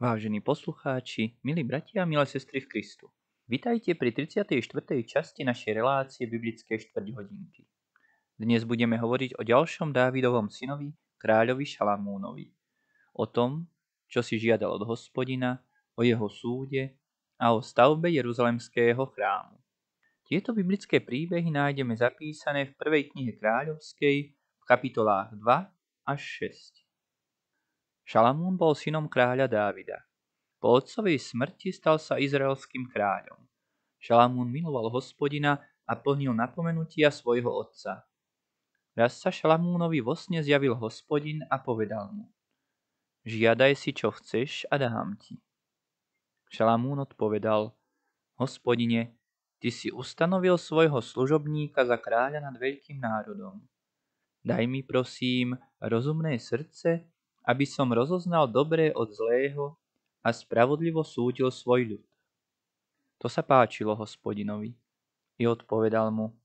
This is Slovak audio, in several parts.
Vážení poslucháči, milí bratia a milé sestry v Kristu. Vitajte pri 34. časti našej relácie Biblické štvrťhodinky. Dnes budeme hovoriť o ďalšom Dávidovom synovi, kráľovi Šalamúnovi. O tom, čo si žiadal od hospodina, o jeho súde a o stavbe Jeruzalemského chrámu. Tieto biblické príbehy nájdeme zapísané v prvej knihe kráľovskej v kapitolách 2 až 6. Šalamún bol synom kráľa Dávida. Po otcovej smrti stal sa izraelským kráľom. Šalamún miloval hospodina a plnil napomenutia svojho otca. Raz sa Šalamúnovi vo sne zjavil hospodin a povedal mu Žiadaj si, čo chceš a dám ti. Šalamún odpovedal Hospodine, ty si ustanovil svojho služobníka za kráľa nad veľkým národom. Daj mi prosím rozumné srdce aby som rozoznal dobré od zlého a spravodlivo súdil svoj ľud. To sa páčilo hospodinovi. I odpovedal mu,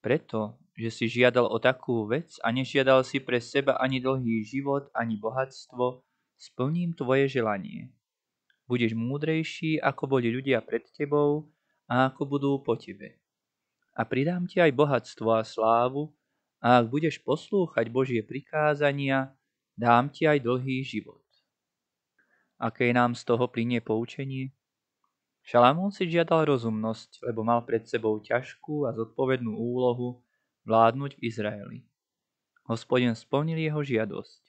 preto, že si žiadal o takú vec a nežiadal si pre seba ani dlhý život, ani bohatstvo, splním tvoje želanie. Budeš múdrejší, ako boli ľudia pred tebou a ako budú po tebe. A pridám ti aj bohatstvo a slávu, a ak budeš poslúchať Božie prikázania, dám ti aj dlhý život. Aké nám z toho plinie poučenie? Šalamún si žiadal rozumnosť, lebo mal pred sebou ťažkú a zodpovednú úlohu vládnuť v Izraeli. Hospodin splnil jeho žiadosť.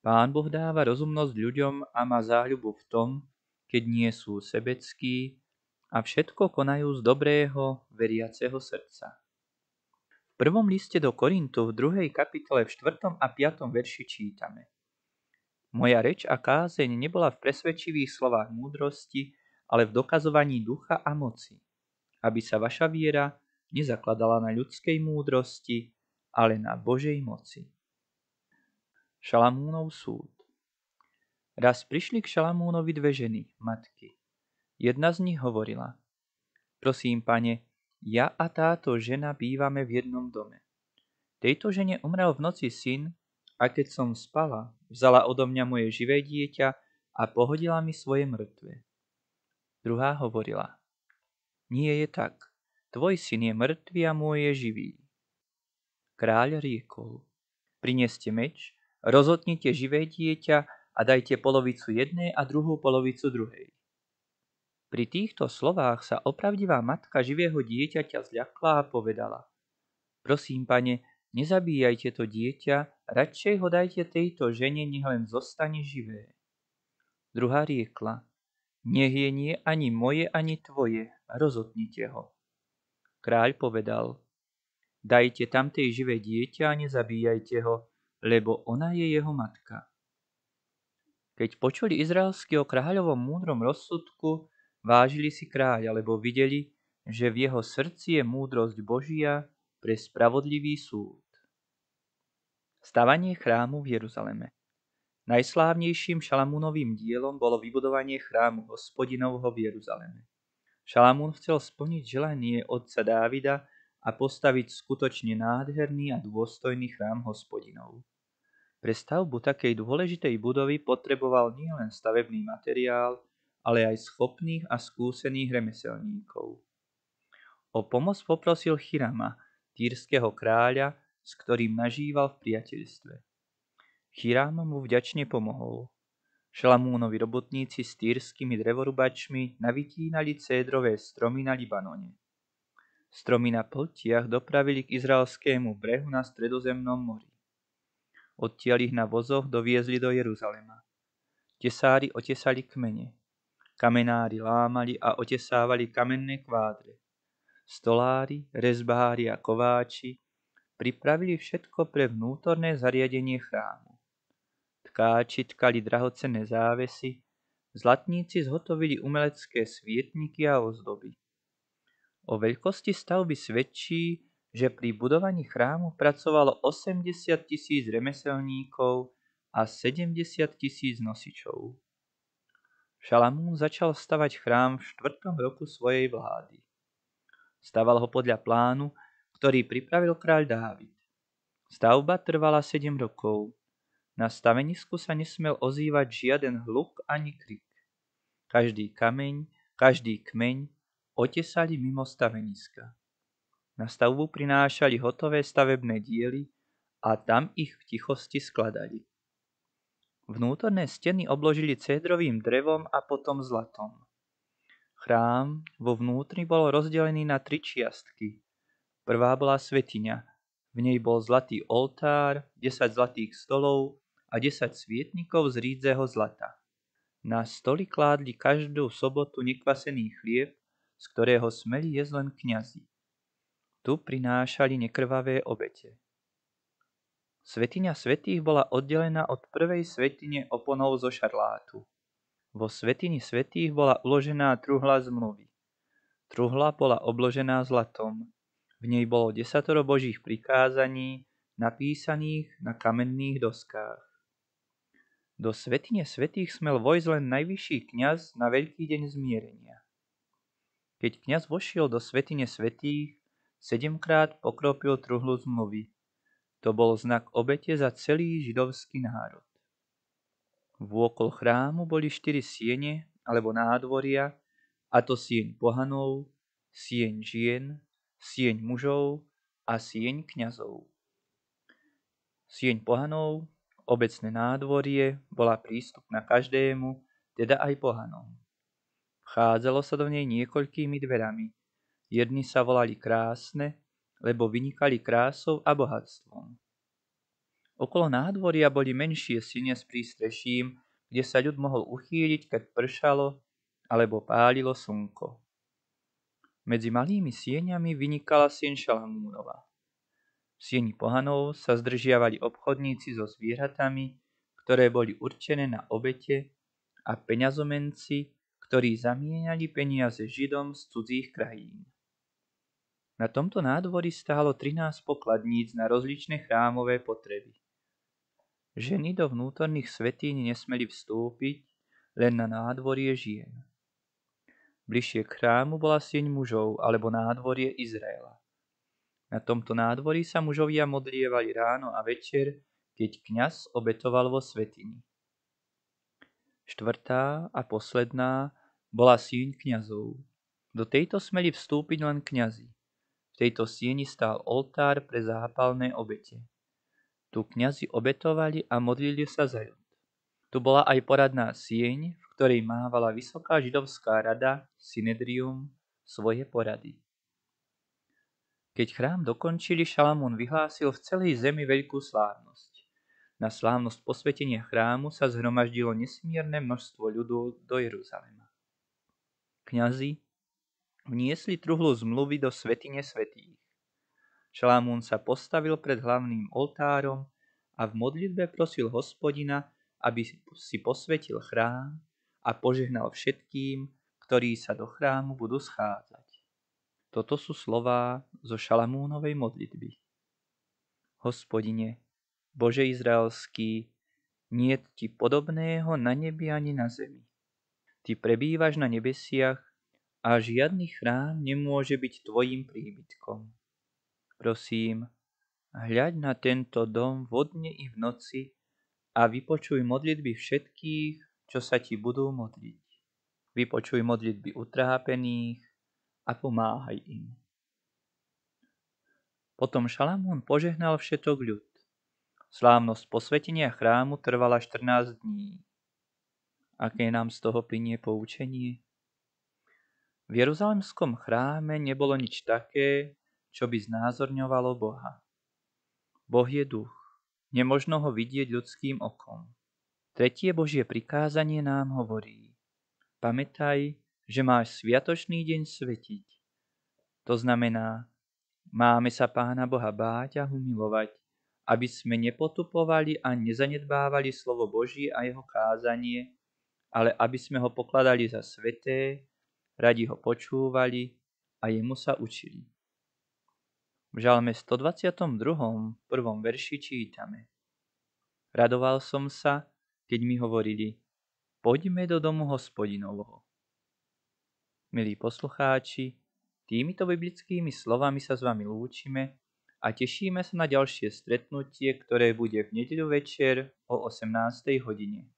Pán Boh dáva rozumnosť ľuďom a má záľubu v tom, keď nie sú sebeckí a všetko konajú z dobrého, veriaceho srdca prvom liste do Korintu v druhej kapitole v 4. a 5. verši čítame. Moja reč a kázeň nebola v presvedčivých slovách múdrosti, ale v dokazovaní ducha a moci, aby sa vaša viera nezakladala na ľudskej múdrosti, ale na Božej moci. Šalamúnov súd Raz prišli k Šalamúnovi dve ženy, matky. Jedna z nich hovorila, prosím, pane, ja a táto žena bývame v jednom dome. Tejto žene umrel v noci syn a keď som spala, vzala odo mňa moje živé dieťa a pohodila mi svoje mŕtve. Druhá hovorila, nie je tak, tvoj syn je mŕtvý a môj je živý. Kráľ riekol, prineste meč, rozotnite živé dieťa a dajte polovicu jednej a druhú polovicu druhej. Pri týchto slovách sa opravdivá matka živého dieťaťa zľakla a povedala Prosím, pane, nezabíjajte to dieťa, radšej ho dajte tejto žene, nech len zostane živé. Druhá riekla, nech je nie ani moje, ani tvoje, rozotnite ho. Kráľ povedal, dajte tamtej živé dieťa a nezabíjajte ho, lebo ona je jeho matka. Keď počuli izraelský o kráľovom múdrom rozsudku, Vážili si kráľa, lebo videli, že v jeho srdci je múdrosť Božia pre spravodlivý súd. Stavanie chrámu v Jeruzaleme Najslávnejším Šalamúnovým dielom bolo vybudovanie chrámu hospodinovho v Jeruzaleme. Šalamún chcel splniť želanie otca Dávida a postaviť skutočne nádherný a dôstojný chrám hospodinov. Pre stavbu takej dôležitej budovy potreboval nielen stavebný materiál, ale aj schopných a skúsených remeselníkov. O pomoc poprosil Chirama, týrskeho kráľa, s ktorým nažíval v priateľstve. Chiram mu vďačne pomohol. Šalamúnovi robotníci s týrskymi drevorubačmi navytínali cédrové stromy na Libanone. Stromy na pltiach dopravili k izraelskému brehu na stredozemnom mori. Odtiaľ ich na vozoch doviezli do Jeruzalema. Tesári otesali kmene. Kamenári lámali a otesávali kamenné kvádre. Stolári, rezbári a kováči pripravili všetko pre vnútorné zariadenie chrámu. Tkáči tkali drahocenné závesy, zlatníci zhotovili umelecké svietniky a ozdoby. O veľkosti stavby svedčí, že pri budovaní chrámu pracovalo 80 tisíc remeselníkov a 70 tisíc nosičov. Šalamún začal stavať chrám v štvrtom roku svojej vlády. Staval ho podľa plánu, ktorý pripravil kráľ Dávid. Stavba trvala 7 rokov. Na stavenisku sa nesmel ozývať žiaden hluk ani krik. Každý kameň, každý kmeň otesali mimo staveniska. Na stavbu prinášali hotové stavebné diely a tam ich v tichosti skladali. Vnútorné steny obložili cédrovým drevom a potom zlatom. Chrám vo vnútri bol rozdelený na tri čiastky. Prvá bola svetiňa. V nej bol zlatý oltár, 10 zlatých stolov a 10 svietnikov z rídzeho zlata. Na stoli kládli každú sobotu nekvasený chlieb, z ktorého smeli jesť len kňazi. Tu prinášali nekrvavé obete. Svetiňa svetých bola oddelená od prvej svetine oponou zo šarlátu. Vo svetini svetých bola uložená truhla zmluvy. Truhla bola obložená zlatom. V nej bolo desatoro božích prikázaní, napísaných na kamenných doskách. Do svetine svetých smel vojsť len najvyšší kňaz na veľký deň zmierenia. Keď kňaz vošiel do svetine svetých, sedemkrát pokropil truhlu zmluvy. To bol znak obete za celý židovský národ. Vôkol chrámu boli štyri siene alebo nádvoria, a to sieň pohanov, sieň žien, sieň mužov a sieň kňazov. Sieň pohanov Obecné nádvorie bola prístupná každému, teda aj pohanom. Vchádzalo sa do nej niekoľkými dverami. Jedni sa volali krásne, lebo vynikali krásou a bohatstvom. Okolo nádvoria boli menšie sine s prístreším, kde sa ľud mohol uchýliť, keď pršalo alebo pálilo slnko. Medzi malými sieňami vynikala sieň Šalamúnova sieni pohanov sa zdržiavali obchodníci so zvieratami, ktoré boli určené na obete a peňazomenci, ktorí zamienali peniaze Židom z cudzích krajín. Na tomto nádvorí stálo 13 pokladníc na rozličné chrámové potreby. Ženy do vnútorných svetín nesmeli vstúpiť len na nádvorie žien. Bližšie k chrámu bola sieň mužov alebo nádvorie Izraela. Na tomto nádvorí sa mužovia modlievali ráno a večer, keď kňaz obetoval vo svetini. Štvrtá a posledná bola síň kňazov. Do tejto smeli vstúpiť len kňazi. V tejto sieni stál oltár pre zápalné obete. Tu kňazi obetovali a modlili sa za ľud. Tu bola aj poradná sieň, v ktorej mávala vysoká židovská rada, Synedrium, svoje porady. Keď chrám dokončili, Šalamún vyhlásil v celej zemi veľkú slávnosť. Na slávnosť posvetenia chrámu sa zhromaždilo nesmierne množstvo ľudú do Jeruzalema. Kňazi vniesli truhlu zmluvy do svetine svetých. Šalamún sa postavil pred hlavným oltárom a v modlitbe prosil hospodina, aby si posvetil chrám a požehnal všetkým, ktorí sa do chrámu budú schádzať. Toto sú slová zo Šalamúnovej modlitby. Hospodine, Bože Izraelský, nie ti podobného na nebi ani na zemi. Ty prebývaš na nebesiach a žiadny chrám nemôže byť tvojim príbytkom. Prosím, hľaď na tento dom vodne i v noci a vypočuj modlitby všetkých, čo sa ti budú modliť. Vypočuj modlitby utrápených, a pomáhaj im. Potom Šalamún požehnal všetok ľud. Slávnosť posvetenia chrámu trvala 14 dní. Aké nám z toho plinie poučenie? V Jeruzalemskom chráme nebolo nič také, čo by znázorňovalo Boha. Boh je duch, nemožno ho vidieť ľudským okom. Tretie Božie prikázanie nám hovorí. Pamätaj, že máš sviatočný deň svetiť. To znamená, máme sa Pána Boha báť a humilovať, aby sme nepotupovali a nezanedbávali slovo Boží a jeho kázanie, ale aby sme ho pokladali za sveté, radi ho počúvali a jemu sa učili. V žalme 122. prvom verši čítame Radoval som sa, keď mi hovorili, poďme do domu hospodinovho. Milí poslucháči, týmito biblickými slovami sa s vami lúčime a tešíme sa na ďalšie stretnutie, ktoré bude v nedeľu večer o 18. hodine.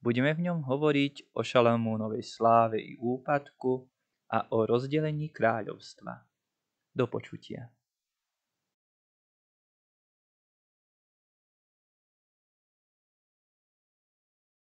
Budeme v ňom hovoriť o Šalamúnovej sláve i úpadku a o rozdelení kráľovstva. Do počutia.